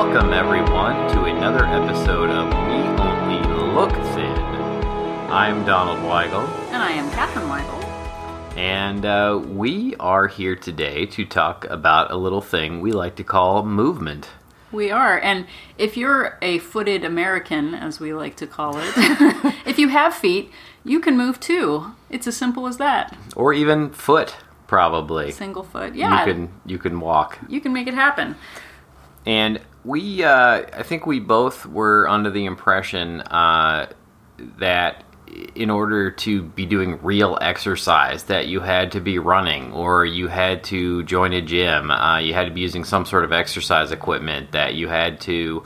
Welcome, everyone, to another episode of We Only Look Thin. I'm Donald Weigel, And I am Catherine Weigel. and uh, we are here today to talk about a little thing we like to call movement. We are. And if you're a footed American, as we like to call it, if you have feet, you can move too. It's as simple as that. Or even foot, probably. Single foot. Yeah. You can you can walk. you can make it happen. And we, uh, I think we both were under the impression uh, that in order to be doing real exercise, that you had to be running or you had to join a gym, uh, you had to be using some sort of exercise equipment, that you had to,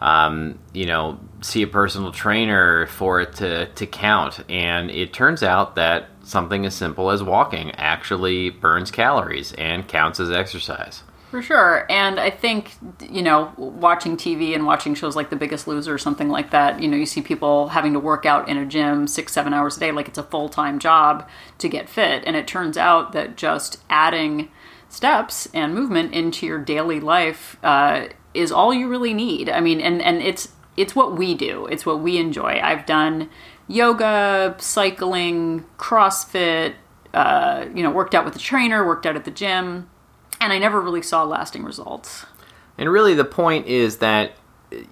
um, you know, see a personal trainer for it to, to count. And it turns out that something as simple as walking actually burns calories and counts as exercise. For sure. And I think, you know, watching TV and watching shows like The Biggest Loser or something like that, you know, you see people having to work out in a gym six, seven hours a day like it's a full time job to get fit. And it turns out that just adding steps and movement into your daily life uh, is all you really need. I mean, and, and it's it's what we do. It's what we enjoy. I've done yoga, cycling, CrossFit, uh, you know, worked out with a trainer, worked out at the gym and I never really saw lasting results. And really, the point is that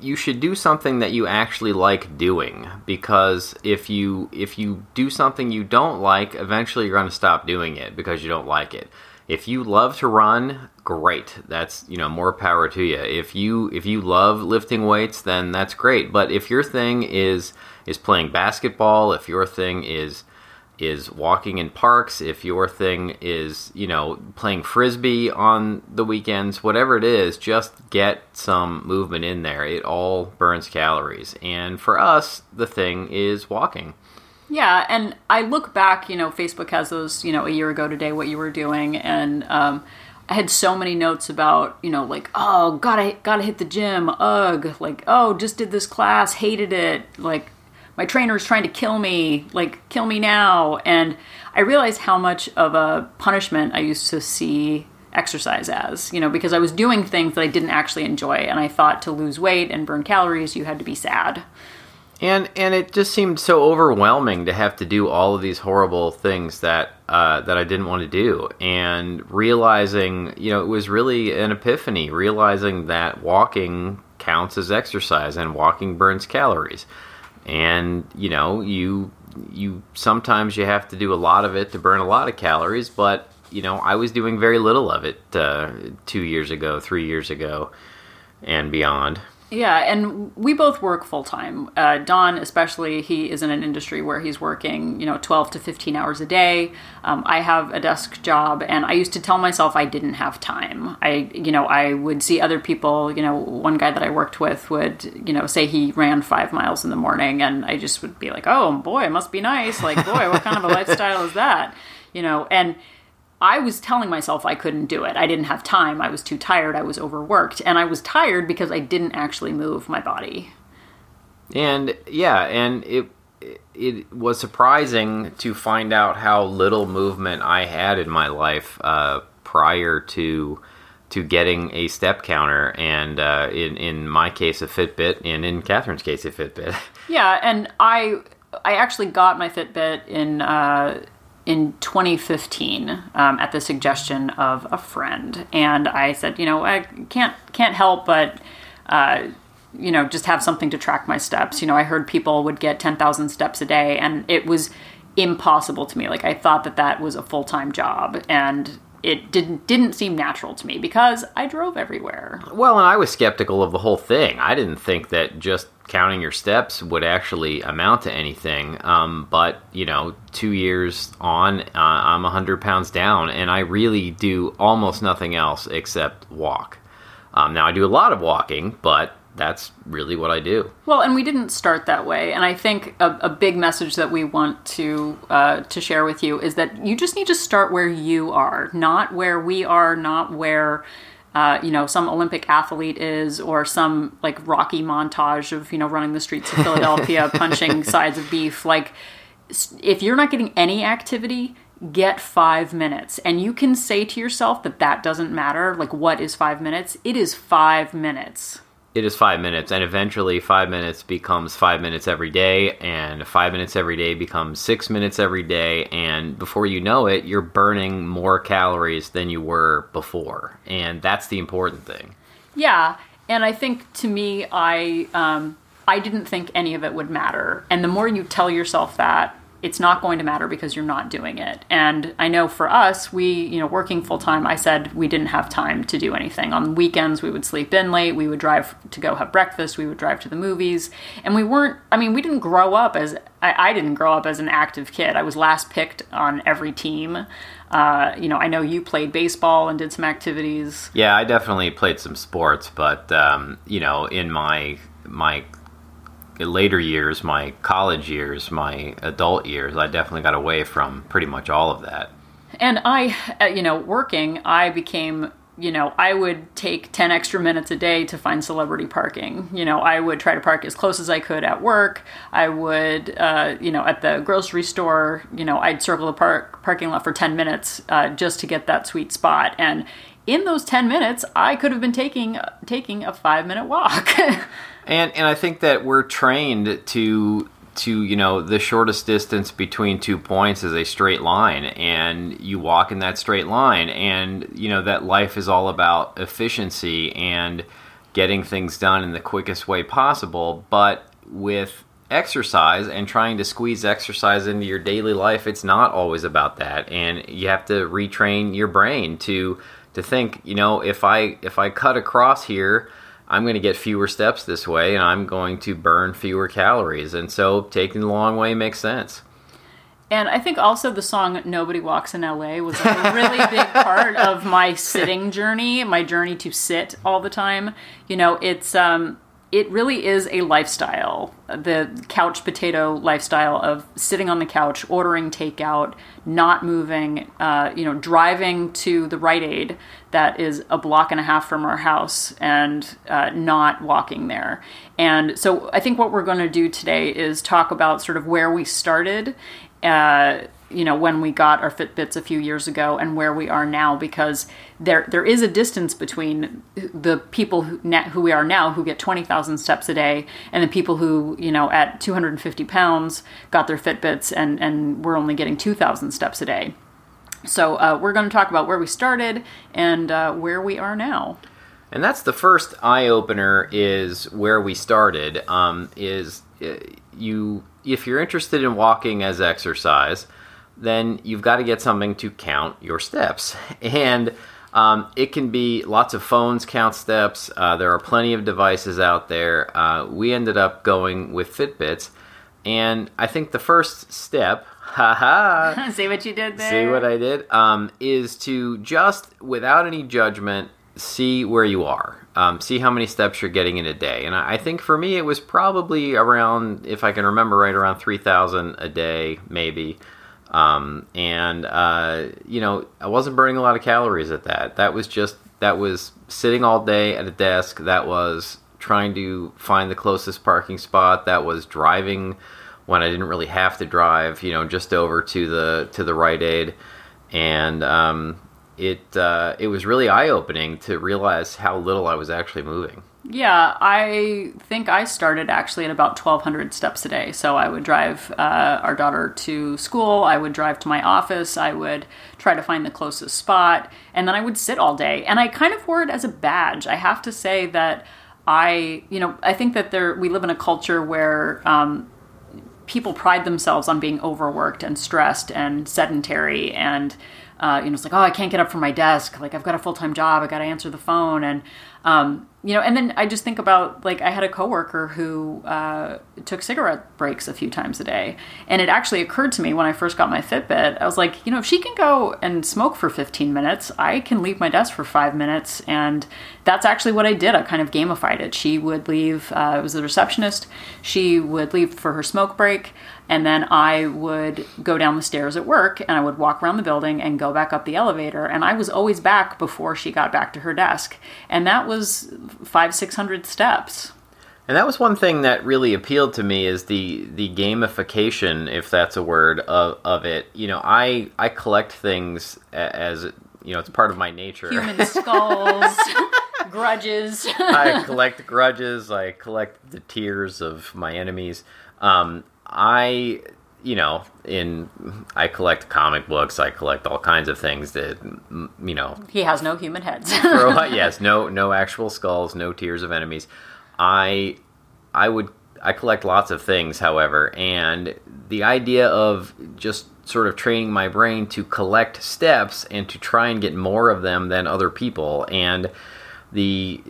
you should do something that you actually like doing because if you if you do something you don't like eventually you're going to stop doing it because you don't like it. If you love to run great. That's you know more power to you if you if you love lifting weights then that's great. But if your thing is is playing basketball if your thing is is walking in parks, if your thing is, you know, playing frisbee on the weekends, whatever it is, just get some movement in there. It all burns calories. And for us, the thing is walking. Yeah, and I look back, you know, Facebook has those, you know, a year ago today, what you were doing, and um, I had so many notes about, you know, like, oh, gotta gotta hit the gym, ugh, like, oh, just did this class, hated it, like, my trainer is trying to kill me, like, kill me now. And I realized how much of a punishment I used to see exercise as, you know, because I was doing things that I didn't actually enjoy. And I thought to lose weight and burn calories, you had to be sad. And and it just seemed so overwhelming to have to do all of these horrible things that uh, that I didn't want to do, and realizing, you know, it was really an epiphany, realizing that walking counts as exercise and walking burns calories and you know you you sometimes you have to do a lot of it to burn a lot of calories but you know i was doing very little of it uh, two years ago three years ago and beyond Yeah, and we both work full time. Uh, Don, especially, he is in an industry where he's working, you know, 12 to 15 hours a day. Um, I have a desk job, and I used to tell myself I didn't have time. I, you know, I would see other people, you know, one guy that I worked with would, you know, say he ran five miles in the morning, and I just would be like, oh boy, it must be nice. Like, boy, what kind of a lifestyle is that? You know, and I was telling myself I couldn't do it. I didn't have time. I was too tired. I was overworked. And I was tired because I didn't actually move my body. and yeah and it it was surprising to find out how little movement i had in my life uh, prior to to getting a step counter and uh, in in my case a fitbit and in catherine's case a fitbit Yeah, and I I actually got my Fitbit in uh, in 2015 um, at the suggestion of a friend, and I said, you know, I can't can't help but. Uh, you know, just have something to track my steps. You know, I heard people would get 10,000 steps a day, and it was impossible to me. Like, I thought that that was a full time job, and it didn't didn't seem natural to me because I drove everywhere. Well, and I was skeptical of the whole thing. I didn't think that just counting your steps would actually amount to anything. Um, but you know, two years on, uh, I'm hundred pounds down, and I really do almost nothing else except walk. Um, now I do a lot of walking, but that's really what I do. Well, and we didn't start that way, and I think a, a big message that we want to uh, to share with you is that you just need to start where you are, not where we are, not where uh, you know some Olympic athlete is, or some like Rocky montage of you know running the streets of Philadelphia, punching sides of beef. Like, if you're not getting any activity, get five minutes, and you can say to yourself that that doesn't matter. Like, what is five minutes? It is five minutes. It is five minutes, and eventually, five minutes becomes five minutes every day, and five minutes every day becomes six minutes every day, and before you know it, you're burning more calories than you were before, and that's the important thing. Yeah, and I think to me, I um, I didn't think any of it would matter, and the more you tell yourself that, it's not going to matter because you're not doing it. And I know for us, we, you know, working full time, I said we didn't have time to do anything. On weekends, we would sleep in late, we would drive to go have breakfast, we would drive to the movies. And we weren't, I mean, we didn't grow up as, I, I didn't grow up as an active kid. I was last picked on every team. Uh, you know, I know you played baseball and did some activities. Yeah, I definitely played some sports, but, um, you know, in my, my later years, my college years, my adult years, I definitely got away from pretty much all of that. And I, uh, you know, working, I became, you know, I would take 10 extra minutes a day to find celebrity parking. You know, I would try to park as close as I could at work. I would, uh, you know, at the grocery store, you know, I'd circle the park parking lot for 10 minutes uh, just to get that sweet spot. And in those 10 minutes, I could have been taking taking a 5-minute walk. And and I think that we're trained to to you know the shortest distance between two points is a straight line and you walk in that straight line and you know that life is all about efficiency and getting things done in the quickest way possible but with exercise and trying to squeeze exercise into your daily life it's not always about that and you have to retrain your brain to to think you know if i if i cut across here I'm going to get fewer steps this way and I'm going to burn fewer calories. And so taking the long way makes sense. And I think also the song Nobody Walks in LA was a really big part of my sitting journey, my journey to sit all the time. You know, it's um it really is a lifestyle the couch potato lifestyle of sitting on the couch ordering takeout not moving uh, you know driving to the Rite Aid that is a block and a half from our house and uh, not walking there. And so i think what we're going to do today is talk about sort of where we started uh, you know when we got our Fitbits a few years ago and where we are now because there there is a distance between the people who, who we are now who get 20,000 steps a day and the people who you know at 250 pounds got their Fitbits and and we're only getting 2,000 steps a day. So uh, we're going to talk about where we started and uh, where we are now. And that's the first eye opener is where we started. Um, is uh, you if you're interested in walking as exercise then you've got to get something to count your steps. And um, it can be lots of phones count steps. Uh, there are plenty of devices out there. Uh, we ended up going with Fitbits. And I think the first step, haha, see what you did there. See what I did, um, is to just, without any judgment, see where you are. Um, see how many steps you're getting in a day. And I think for me, it was probably around, if I can remember right, around 3,000 a day, maybe. Um, and uh, you know, I wasn't burning a lot of calories at that. That was just that was sitting all day at a desk. That was trying to find the closest parking spot. That was driving when I didn't really have to drive. You know, just over to the to the Rite Aid, and um, it uh, it was really eye opening to realize how little I was actually moving. Yeah, I think I started actually at about 1,200 steps a day. So I would drive uh, our daughter to school, I would drive to my office, I would try to find the closest spot, and then I would sit all day. And I kind of wore it as a badge. I have to say that I, you know, I think that there we live in a culture where um, people pride themselves on being overworked and stressed and sedentary and uh, you know, it's like, oh, I can't get up from my desk. Like, I've got a full time job. I got to answer the phone. And um, you know, and then I just think about like I had a coworker who uh, took cigarette breaks a few times a day, and it actually occurred to me when I first got my Fitbit. I was like, you know, if she can go and smoke for 15 minutes, I can leave my desk for five minutes, and that's actually what I did. I kind of gamified it. She would leave. Uh, it was the receptionist. She would leave for her smoke break and then I would go down the stairs at work and I would walk around the building and go back up the elevator. And I was always back before she got back to her desk. And that was five, six hundred steps. And that was one thing that really appealed to me is the the gamification, if that's a word, of, of it. You know, I I collect things as you know, it's part of my nature. Human skulls, grudges. I collect grudges. I collect the tears of my enemies. Um, I, you know, in I collect comic books. I collect all kinds of things that, you know, he has no human heads. yes, no, no actual skulls, no tears of enemies. I, I would, I collect lots of things, however, and the idea of just sort of training my brain to collect steps and to try and get more of them than other people, and the,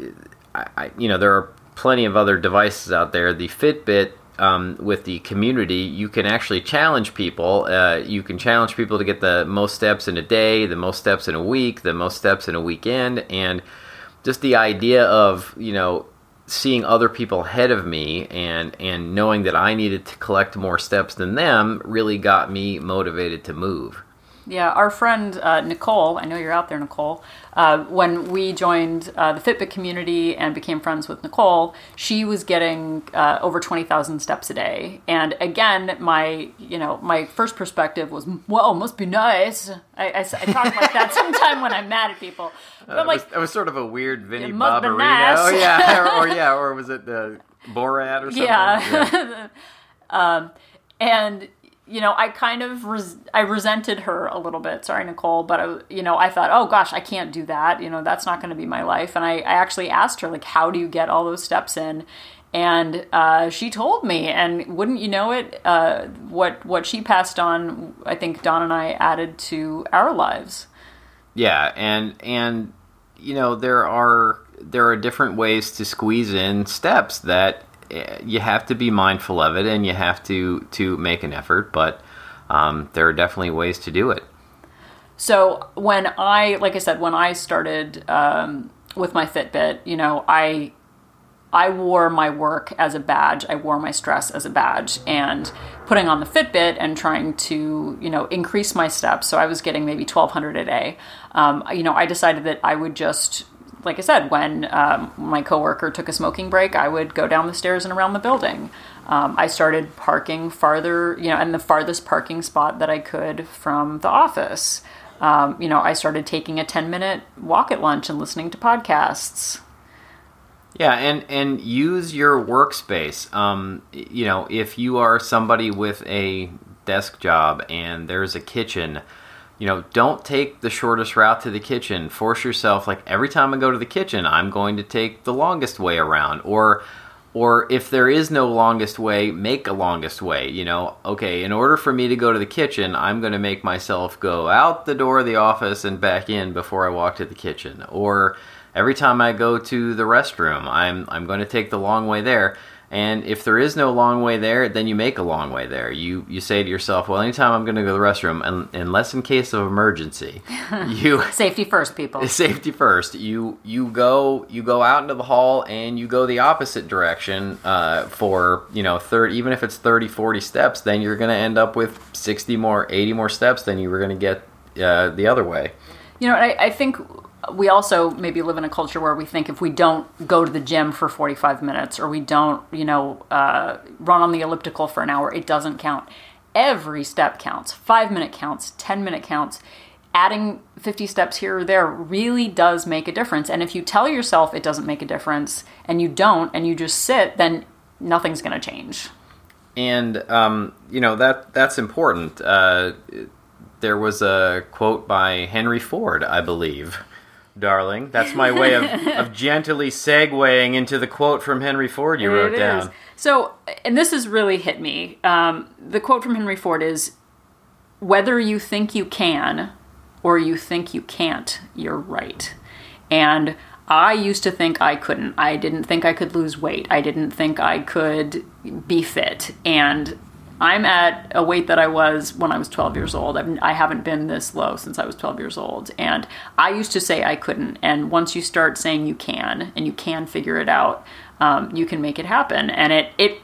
I, I, you know, there are plenty of other devices out there. The Fitbit. Um, with the community, you can actually challenge people. Uh, you can challenge people to get the most steps in a day, the most steps in a week, the most steps in a weekend, and just the idea of you know seeing other people ahead of me and and knowing that I needed to collect more steps than them really got me motivated to move. Yeah, our friend uh, Nicole, I know you're out there, Nicole. Uh, when we joined uh, the Fitbit community and became friends with Nicole, she was getting uh, over twenty thousand steps a day. And again, my you know my first perspective was, "Well, must be nice." I, I, I talk like that sometime when I'm mad at people. But Uh, I'm like, it, was, it was sort of a weird Vinnie Barbarino, nice. oh yeah, or, or yeah, or was it the Borat or something? Yeah. and you know i kind of res- i resented her a little bit sorry nicole but I, you know i thought oh gosh i can't do that you know that's not going to be my life. And I, I actually asked her like how do you get all those steps in? And uh, she told me and wouldn't you know it uh, what what she passed on i think don and i added to our lives. Yeah, and and you know there are there are different ways to squeeze in steps that you have to be mindful of it and you have to to make an effort, but um, there are definitely ways to do it. So when I, like I said, when I started um, with my Fitbit, you know, I I wore my work as a badge. I wore my stress as a badge, and putting on the Fitbit and trying to, you know, increase my steps. So I was getting maybe twelve hundred a day. Um, you know, I decided that I would just, like I said, when um, my coworker took a smoking break, I would go down the stairs and around the building. Um, I started parking farther, you know, in the farthest parking spot that I could from the office. Um, you know, I started taking a 10 minute walk at lunch and listening to podcasts. Yeah, and and use your workspace. Um, you know, if you are somebody with a desk job and there's a kitchen, you know, don't take the shortest route to the kitchen. Force yourself like every time I go to the kitchen, I'm going to take the longest way around or or if there is no longest way, make a longest way. You know, okay, in order for me to go to the kitchen, I'm going to make myself go out the door of the office and back in before I walk to the kitchen. Or every time I go to the restroom, I'm I'm going to take the long way there. And if there is no long way there, then you make a long way there. You you say to yourself, well, anytime I'm going to go to the restroom, un- unless in case of emergency, you Safety first, people. safety first. You you go you go out into the hall and you go the opposite direction uh, for you know third even if it's 30 40 steps then you're going to end up with 60 more 80 more steps than you were going to get uh, the other way. You know, I, I think we also maybe live in a culture where we think if we don't go to the gym for 45 minutes or we don't, you know, uh, run on the elliptical for an hour, it doesn't count. Every step counts. Five minute counts, 10 minute counts. Adding 50 steps here or there really does make a difference. And if you tell yourself it doesn't make a difference and you don't and you just sit, then nothing's going to change. and um, you know that that's important. Uh, there was a quote by Henry Ford, I believe. Darling, that's my way of, of gently segueing into the quote from Henry Ford you wrote It down. So, and this has really hit me. Um, the quote from Henry Ford is whether you think you can or you think you can't, you're right. And I used to think I couldn't. I didn't think I could lose weight. I didn't think I could be fit. And I'm at a weight that I was when I was 12 years old. I've, I haven't been this low since I was 12 years old. And I used to say I couldn't. And once you start saying you can and you can figure it out, um, you can make it happen. And it, it,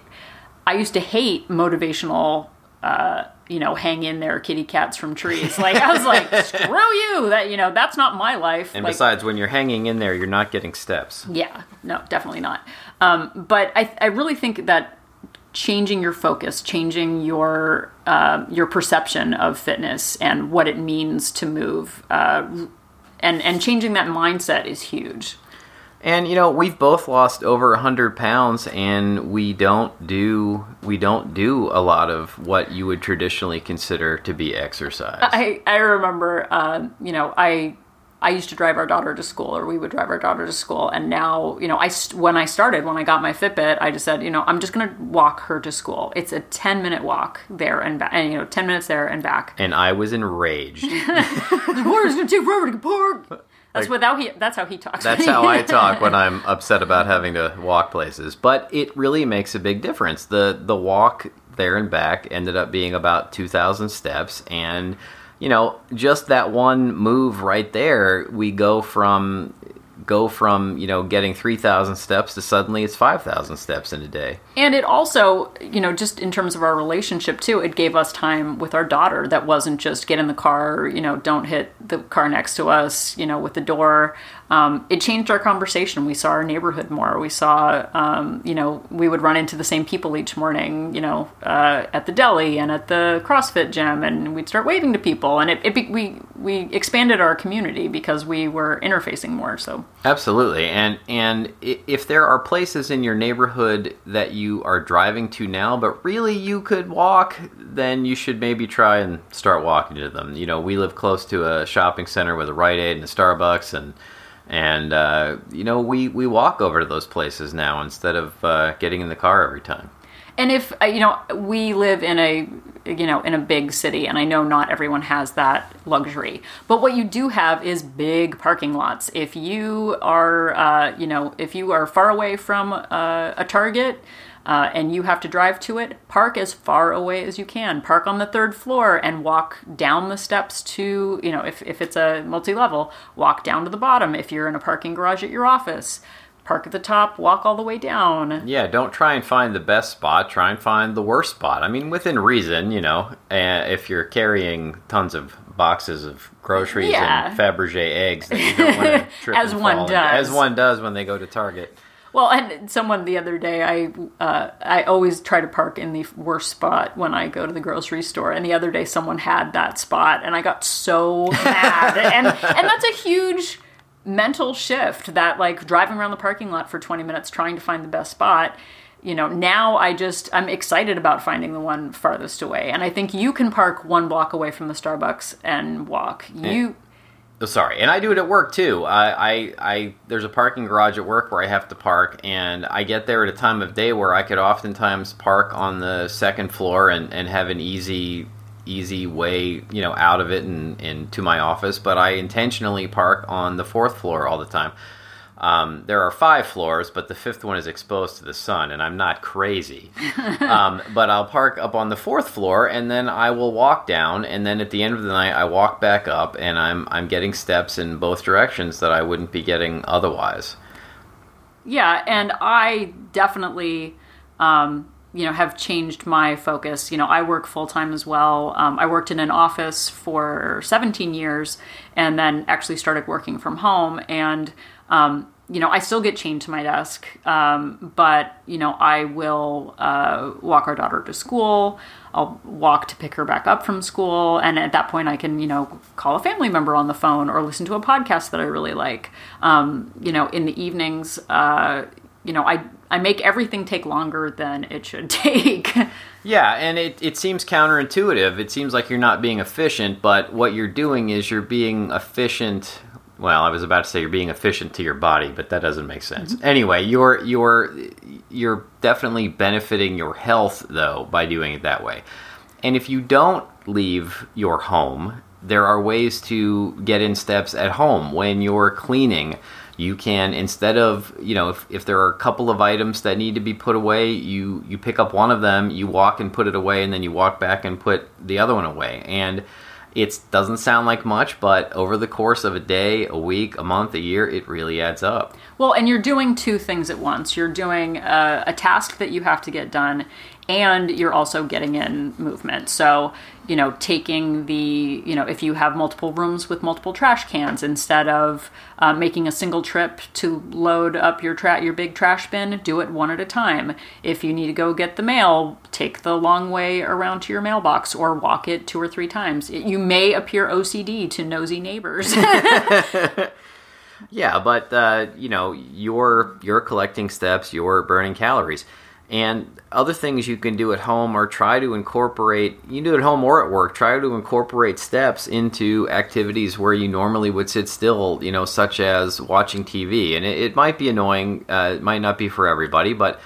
I used to hate motivational, uh, you know, hang in there, kitty cats from trees. Like I was like, screw you. That you know, that's not my life. And like, besides, when you're hanging in there, you're not getting steps. yeah, no, definitely not. Um, but I, I really think that changing your focus, changing your uh, your perception of fitness and what it means to move, uh, and and changing that mindset is huge. And you know, we've both lost over a hundred pounds, and we don't do we don't do a lot of what you would traditionally consider to be exercise. I I remember, uh, you know, I I used to drive our daughter to school, or we would drive our daughter to school, and now, you know, I when I started when I got my Fitbit, I just said, you know, I'm just gonna walk her to school. It's a ten minute walk there and back, and you know, ten minutes there and back. and I was enraged. Where is gonna take forever to park? That's Like- without he. That's how he talks. That's how I talk when I'm upset about having to walk places. But it really makes a big difference. The the walk there and back ended up being about 2000 steps and you know, just that one move right there, we go from go from, you know, getting 3000 steps to suddenly it's 5000 steps in a day. And it also, you know, just in terms of our relationship too, it gave us time with our daughter that wasn't just get in the car, you know, don't hit the car next to us, you know, with the door. Um, it changed our conversation. We saw our neighborhood more. We saw, um, you know, we would run into the same people each morning, you know, uh, at the deli and at the CrossFit gym, and we'd start waving to people. And it, it be, we we expanded our community because we were interfacing more. So Absolutely, and and if there are places in your neighborhood that you are driving to now, but really you could walk, then you should maybe try and start walking to them. You know, we live close to a shopping center with a Rite Aid and a Starbucks, and and uh, you know we we walk over to those places now instead of uh, getting in the car every time. And if uh, you know, we live in a you know in a big city, and I know not everyone has that luxury. But what you do have is big parking lots. If you are uh, you know if you are far away from uh, a Target. Uh, and you have to drive to it, park as far away as you can. Park on the third floor and walk down the steps to, you know, if, if it's a multi level, walk down to the bottom. If you're in a parking garage at your office, park at the top, walk all the way down. Yeah, don't try and find the best spot. Try and find the worst spot. I mean, within reason, you know. Uh, if you're carrying tons of boxes of groceries Yeah. and Fabergé eggs, that you don't want to trip As one into- does. as one does when they go to Target. Well, and someone the other day, I uh, I always try to park in the worst spot when I go to the grocery store. And the other day, someone had that spot, and I got so mad. and and that's a huge mental shift. That like driving around the parking lot for twenty minutes trying to find the best spot. You know, now I just I'm excited about finding the one farthest away, and I think you can park one block away from the Starbucks and walk. You. Oh, sorry, and I do it at work too. I, I, I, there's a parking garage at work where I have to park, and I get there at a time of day where I could oftentimes park on the second floor and, and have an easy, easy way, you know, out of it and, and to my office. But I intentionally park on the fourth floor all the time. Um, there are five floors, but the fifth one is exposed to the sun, and I'm not crazy. um, but I'll park up on the fourth floor, and then I will walk down, and then at the end of the night, I walk back up, and I'm I'm getting steps in both directions that I wouldn't be getting otherwise. Yeah, and I definitely, um, you know, have changed my focus. You know, I work full time as well. Um, I worked in an office for 17 years, and then actually started working from home. And um, you know, I still get chained to my desk, um, but you know, I will uh, walk our daughter to school. I'll walk to pick her back up from school, and at that point, I can you know call a family member on the phone or listen to a podcast that I really like. Um, you know, in the evenings, uh, you know, I I make everything take longer than it should take. Yeah, and it, it seems counterintuitive. It seems like you're not being efficient, but what you're doing is you're being efficient. Well, I was about to say you're being efficient to your body, but that doesn't make sense. Anyway, you're you're you're definitely benefiting your health though by doing it that way. And if you don't leave your home, there are ways to get in steps at home when you're cleaning. You can instead of you know if, if there are a couple of items that need to be put away, you you pick up one of them, you walk and put it away, and then you walk back and put the other one away. And it doesn't sound like much, but over the course of a day, a week, a month, a year, it really adds up. Well, and you're doing two things at once. You're doing a, a task that you have to get done, and you're also getting in movement. So, you know, taking the, you know, if you have multiple rooms with multiple trash cans, instead of uh, making a single trip to load up your tra- your big trash bin, do it one at a time. If you need to go get the mail, take the long way around to your mailbox or walk it two or three times. It, you may appear OCD to nosy neighbors. Yeah, but uh, you know, you're you're collecting steps, you're burning calories. And other things you can do at home or try to incorporate, you do at home or at work, try to incorporate steps into activities where you normally would sit still, you know, such as watching TV. And it, it might be annoying, uh, it might not be for everybody, but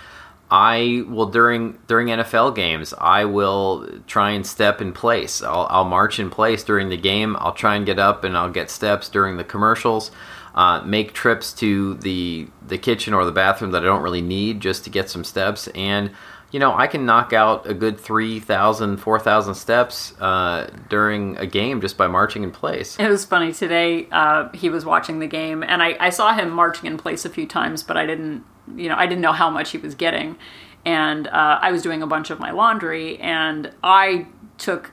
I will during during NFL games. I will try and step in place. I'll, I'll march in place during the game. I'll try and get up and I'll get steps during the commercials uh, make trips to the the kitchen or the bathroom that I don't really need just to get some steps. And you know, I can knock out a good 3,000, 4,000 steps uh, during a game just by marching in place. It was funny today. Uh, he was watching the game, and I, I saw him marching in place a few times, but I didn't, you know, I didn't know how much he was getting. And uh, I was doing a bunch of my laundry, and I took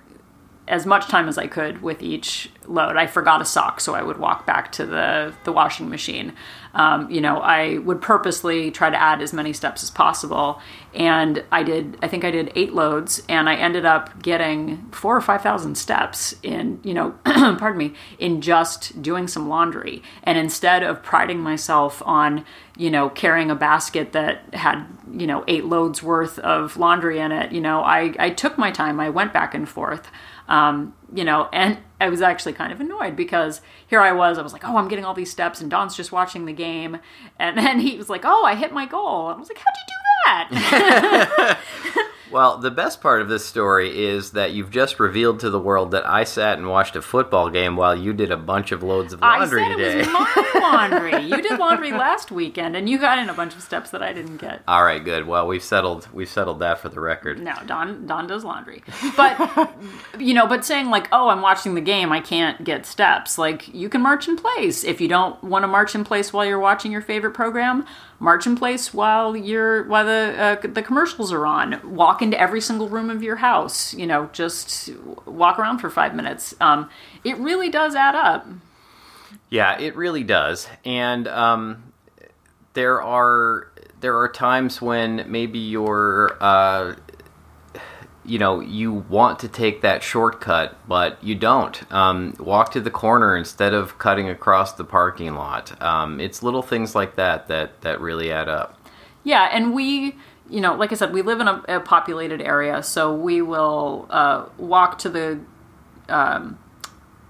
as much time as I could with each load. I forgot a sock, so I would walk back to the the washing machine. Um, you know, I would purposely try to add as many steps as possible, and I did. I think I did eight loads, and I ended up getting four or five thousand steps in. You know, pardon me, in just doing some laundry. And instead of priding myself on you know carrying a basket that had you know eight loads worth of laundry in it, you know, I I took my time. I went back and forth. Um, you know, and I was actually kind of annoyed because here I was, I was like, oh, I'm getting all these steps, and Don's just watching the game. And then he was like, oh, I hit my goal. I was like, how'd you do that? Well, the best part of this story is that you've just revealed to the world that I sat and watched a football game while you did a bunch of loads of laundry I said today. it was my laundry. you did laundry last weekend, and you got in a bunch of steps that I didn't get. All right, good. Well, we've settled we've settled that for the record. No, Don Don does laundry, but you know, but saying like, oh, I'm watching the game, I can't get steps. Like you can march in place if you don't want to march in place while you're watching your favorite program. March in place while you're while the uh, the commercials are on. Walk into every single room of your house. You know, just walk around for five minutes. Um, it really does add up. Yeah, it really does. And um, there are there are times when maybe you're uh, you know you want to take that shortcut, but you don't. Um, walk to the corner instead of cutting across the parking lot. Um, it's little things like that that that really add up. Yeah, and we, you know, like I said, we live in a, a populated area, so we will uh, walk to the um,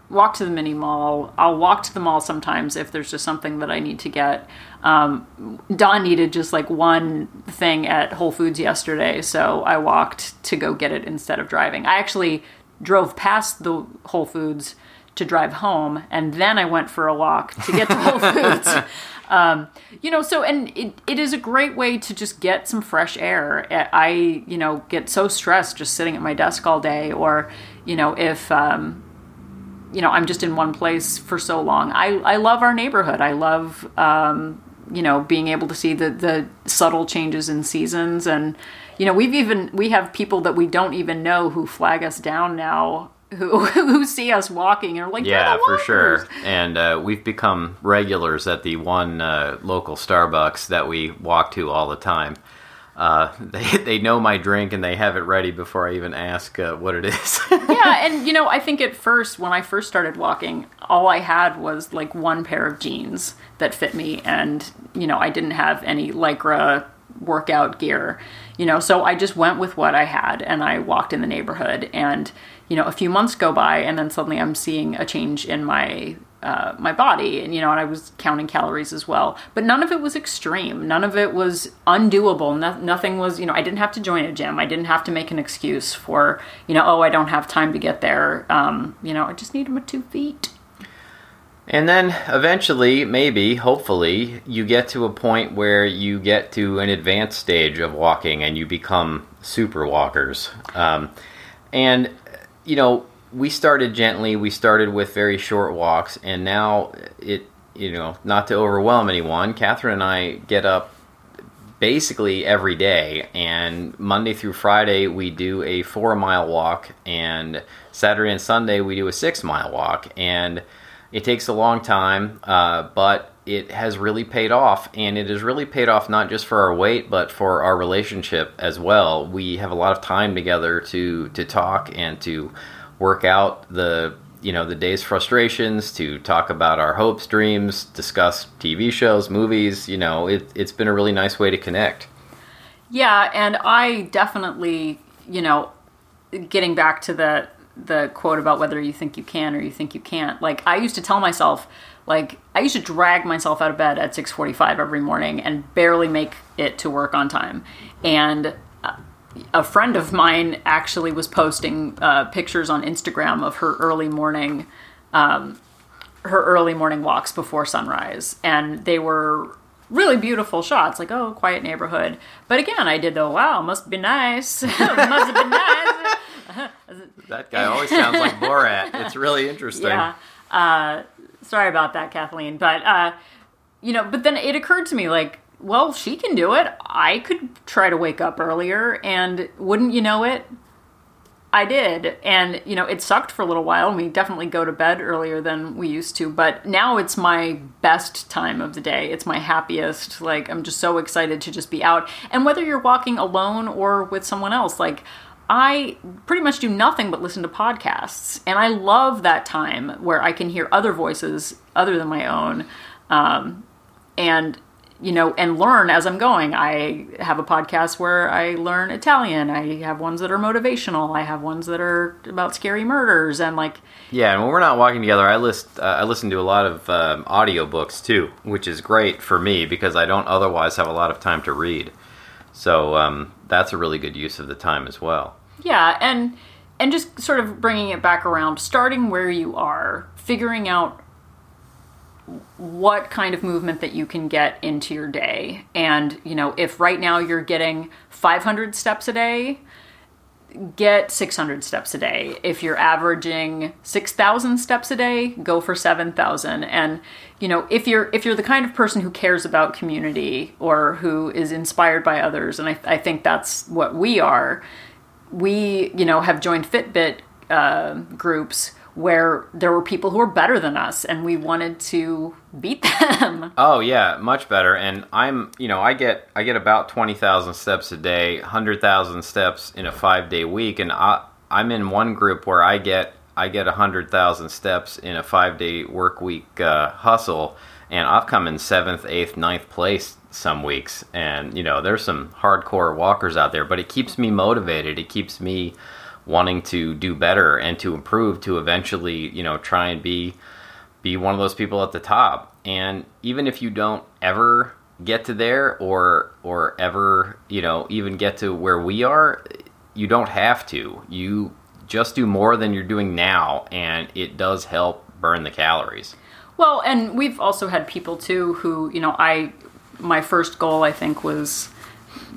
walk to the mini mall. I'll walk to the mall sometimes if there's just something that I need to get. Um, Don needed just like one thing at Whole Foods yesterday, so I walked to go get it instead of driving. I actually drove past the Whole Foods to drive home, and then I went for a walk to get to Whole Foods. Um, you know, so and it, it is a great way to just get some fresh air. I, you know, get so stressed just sitting at my desk all day, or you know, if um, you know, I'm just in one place for so long. I, I love our neighborhood. I love, um, you know, being able to see the, the subtle changes in seasons. And, you know, we've even, we have people that we don't even know who flag us down now who, who see us walking and are like, Yeah, for sure. And uh, we've become regulars at the one uh, local Starbucks that we walk to all the time. Uh, they they know my drink and they have it ready before I even ask uh, what it is. yeah, and you know, I think at first when I first started walking, all I had was like one pair of jeans that fit me, and you know, I didn't have any lycra workout gear. You know, so I just went with what I had, and I walked in the neighborhood, and you know, a few months go by, and then suddenly I'm seeing a change in my uh, my body, and you know, and I was counting calories as well. But none of it was extreme. None of it was undoable. No, nothing was, you know, I didn't have to join a gym. I didn't have to make an excuse for, you know, oh, I don't have time to get there. Um, you know, I just need my two feet. And then eventually, maybe, hopefully, you get to a point where you get to an advanced stage of walking and you become super walkers. Um, and, you know, we started gently, we started with very short walks, and now it, you know, not to overwhelm anyone, Catherine and I get up basically every day. And Monday through Friday, we do a four mile walk, and Saturday and Sunday, we do a six mile walk. And it takes a long time, uh, but it has really paid off. And it has really paid off not just for our weight, but for our relationship as well. We have a lot of time together to, to talk and to work out the you know the day's frustrations to talk about our hopes dreams discuss tv shows movies you know it, it's been a really nice way to connect yeah and i definitely you know getting back to the the quote about whether you think you can or you think you can't like i used to tell myself like i used to drag myself out of bed at 6.45 every morning and barely make it to work on time and a friend of mine actually was posting uh, pictures on Instagram of her early morning, um, her early morning walks before sunrise, and they were really beautiful shots. Like, oh, quiet neighborhood. But again, I did the wow, must be nice, must have been nice. that guy always sounds like Borat. It's really interesting. Yeah. Uh, sorry about that, Kathleen. But uh, you know, but then it occurred to me like well, she can do it. I could try to wake up earlier, and wouldn't you know it? I did. And, you know, it sucked for a little while. We definitely go to bed earlier than we used to, but now it's my best time of the day. It's my happiest. Like, I'm just so excited to just be out. And whether you're walking alone or with someone else, like, I pretty much do nothing but listen to podcasts. And I love that time where I can hear other voices other than my own. Um, and you know, and learn as I'm going. I have a podcast where I learn Italian. I have ones that are motivational. I have ones that are about scary murders and like. Yeah, and when we're not walking together, I list uh, I listen to a lot of um, audio books too, which is great for me because I don't otherwise have a lot of time to read. So um, that's a really good use of the time as well. Yeah, and and just sort of bringing it back around, starting where you are, figuring out what kind of movement that you can get into your day. And, you know, if right now you're getting 500 steps a day, get 600 steps a day. If you're averaging 6,000 steps a day, go for 7,000. And, you know, if you're if you're the kind of person who cares about community or who is inspired by others, and I, I think that's what we are, we, you know, have joined Fitbit uh, groups where there were people who were better than us and we wanted to beat them. Oh yeah, much better. And I'm, you know, I get I get about 20,000 steps a day, 100,000 steps in a 5-day week and I I'm in one group where I get I get 100,000 steps in a 5-day work week uh, hustle and I've come in 7th, 8th, ninth place some weeks and you know, there's some hardcore walkers out there, but it keeps me motivated. It keeps me wanting to do better and to improve to eventually, you know, try and be be one of those people at the top. And even if you don't ever get to there or or ever, you know, even get to where we are, you don't have to. You just do more than you're doing now and it does help burn the calories. Well, and we've also had people too who, you know, I my first goal I think was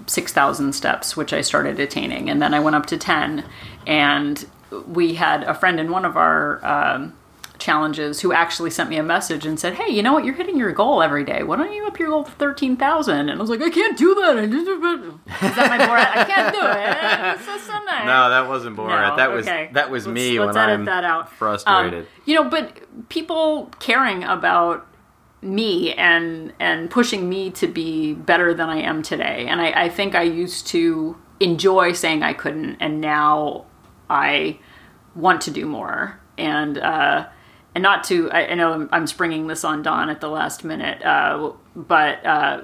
6,000 steps, which I started attaining. And then I went up to 10. And we had a friend in one of our um, challenges who actually sent me a message and said, Hey, you know what? You're hitting your goal every day. Why don't you up your goal to 13,000? And I was like, I can't do that. Is that my Borat? I can't do it. It's so nice. No, that wasn't Borat. No, that was okay. that was let's, me let's when I'm that out. frustrated. Um, you know, but people caring about me and and pushing me to be better than I am today. And I, I think I used to enjoy saying I couldn't, and now I want to do more. And uh, and not to I, I know I'm, springing this on Don at the last minute, uh, but. Uh,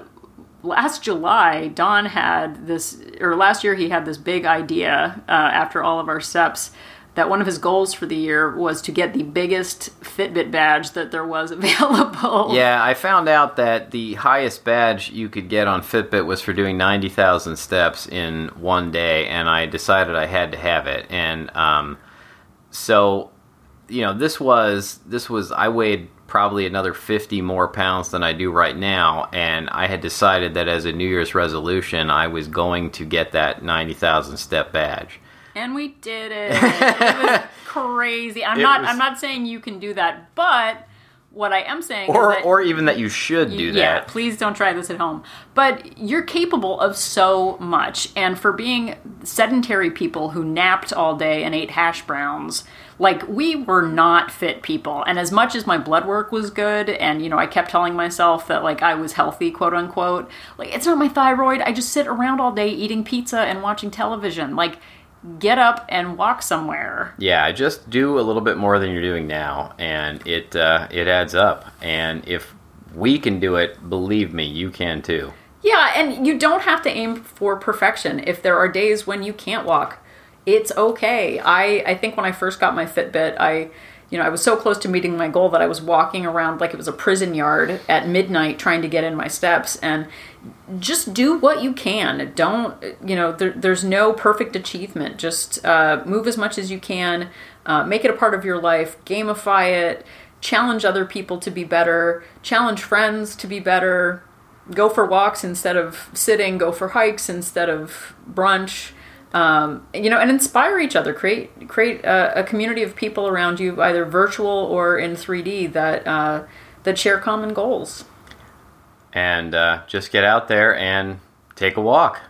last July, Don had this, or last year, he had this big idea uh, after all of our steps that one of his goals for the year was to get the biggest Fitbit badge that there was available. Yeah, I found out that the highest badge you could get on Fitbit was for doing 90,000 steps in one day, and I decided I had to have it. And um, so, you know, this was this was I weighed probably another 50 more pounds than I do right now, and I had decided that as a New Year's resolution, I was going to get that 90,000 step badge and we did it. it was crazy. I'm it not. Was... I'm not saying you can do that, but what I am saying or or even that you should do yeah, that. please don't try this at home. But you're capable of so much. And for being sedentary people who napped all day and ate hash browns, like we were not fit people. And as much as my blood work was good and you know, I kept telling myself that like I was healthy, quote unquote, like it's not my thyroid. I just sit around all day eating pizza and watching television. Like get up and walk somewhere. Yeah, just do a little bit more than you're doing now, and it uh, it adds up. And if we can do it, believe me, you can too. Yeah, and you don't have to aim for perfection. If there are days when you can't walk, it's okay. I I think when I first got my Fitbit, I you know, I was so close to meeting my goal that I was walking around like it was a prison yard at midnight trying to get in my steps and just do what you can. Don't, you know, there, there's no perfect achievement. Just uh, move as much as you can, uh, make it a part of your life, gamify it, challenge other people to be better, challenge friends to be better, go for walks instead of sitting, go for hikes instead of brunch um, you know, and inspire each other. Create create a, a, community of people around you, either virtual or in 3D, that uh, that share common goals. And uh, just get out there and take a walk.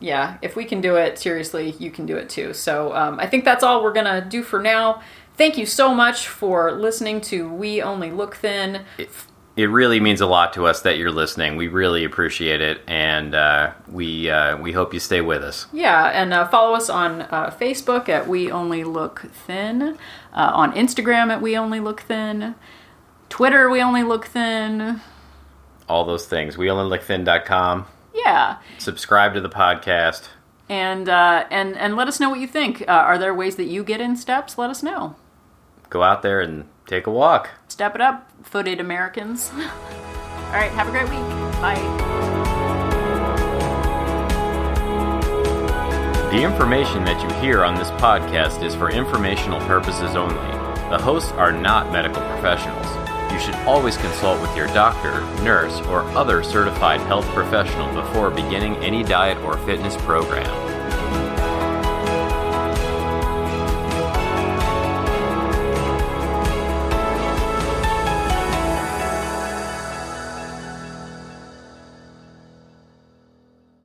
Yeah, if we can do it, seriously, you can do it too. So um, I think that's all we're gonna do for now. Thank you so much for listening to We Only Look Thin. If- it really means a lot to us that you're listening. We really appreciate it, and uh, we uh, we hope you stay with us. Yeah, and uh, follow us on uh, Facebook at We Only Look Thin, uh, on Instagram at We Only Look Thin, Twitter We Only Look Thin. All those things. We only look thin.com. Yeah. Subscribe to the podcast. And uh, and and let us know what you think. are there ways that you get in steps? Let us know. Go out there and take a walk. Step it up, footed Americans. All right, have a great week. Bye. The information that you hear on this podcast is for informational purposes only. The hosts are not medical professionals. You should always consult with your doctor, nurse, or other certified health professional before beginning any diet or fitness program.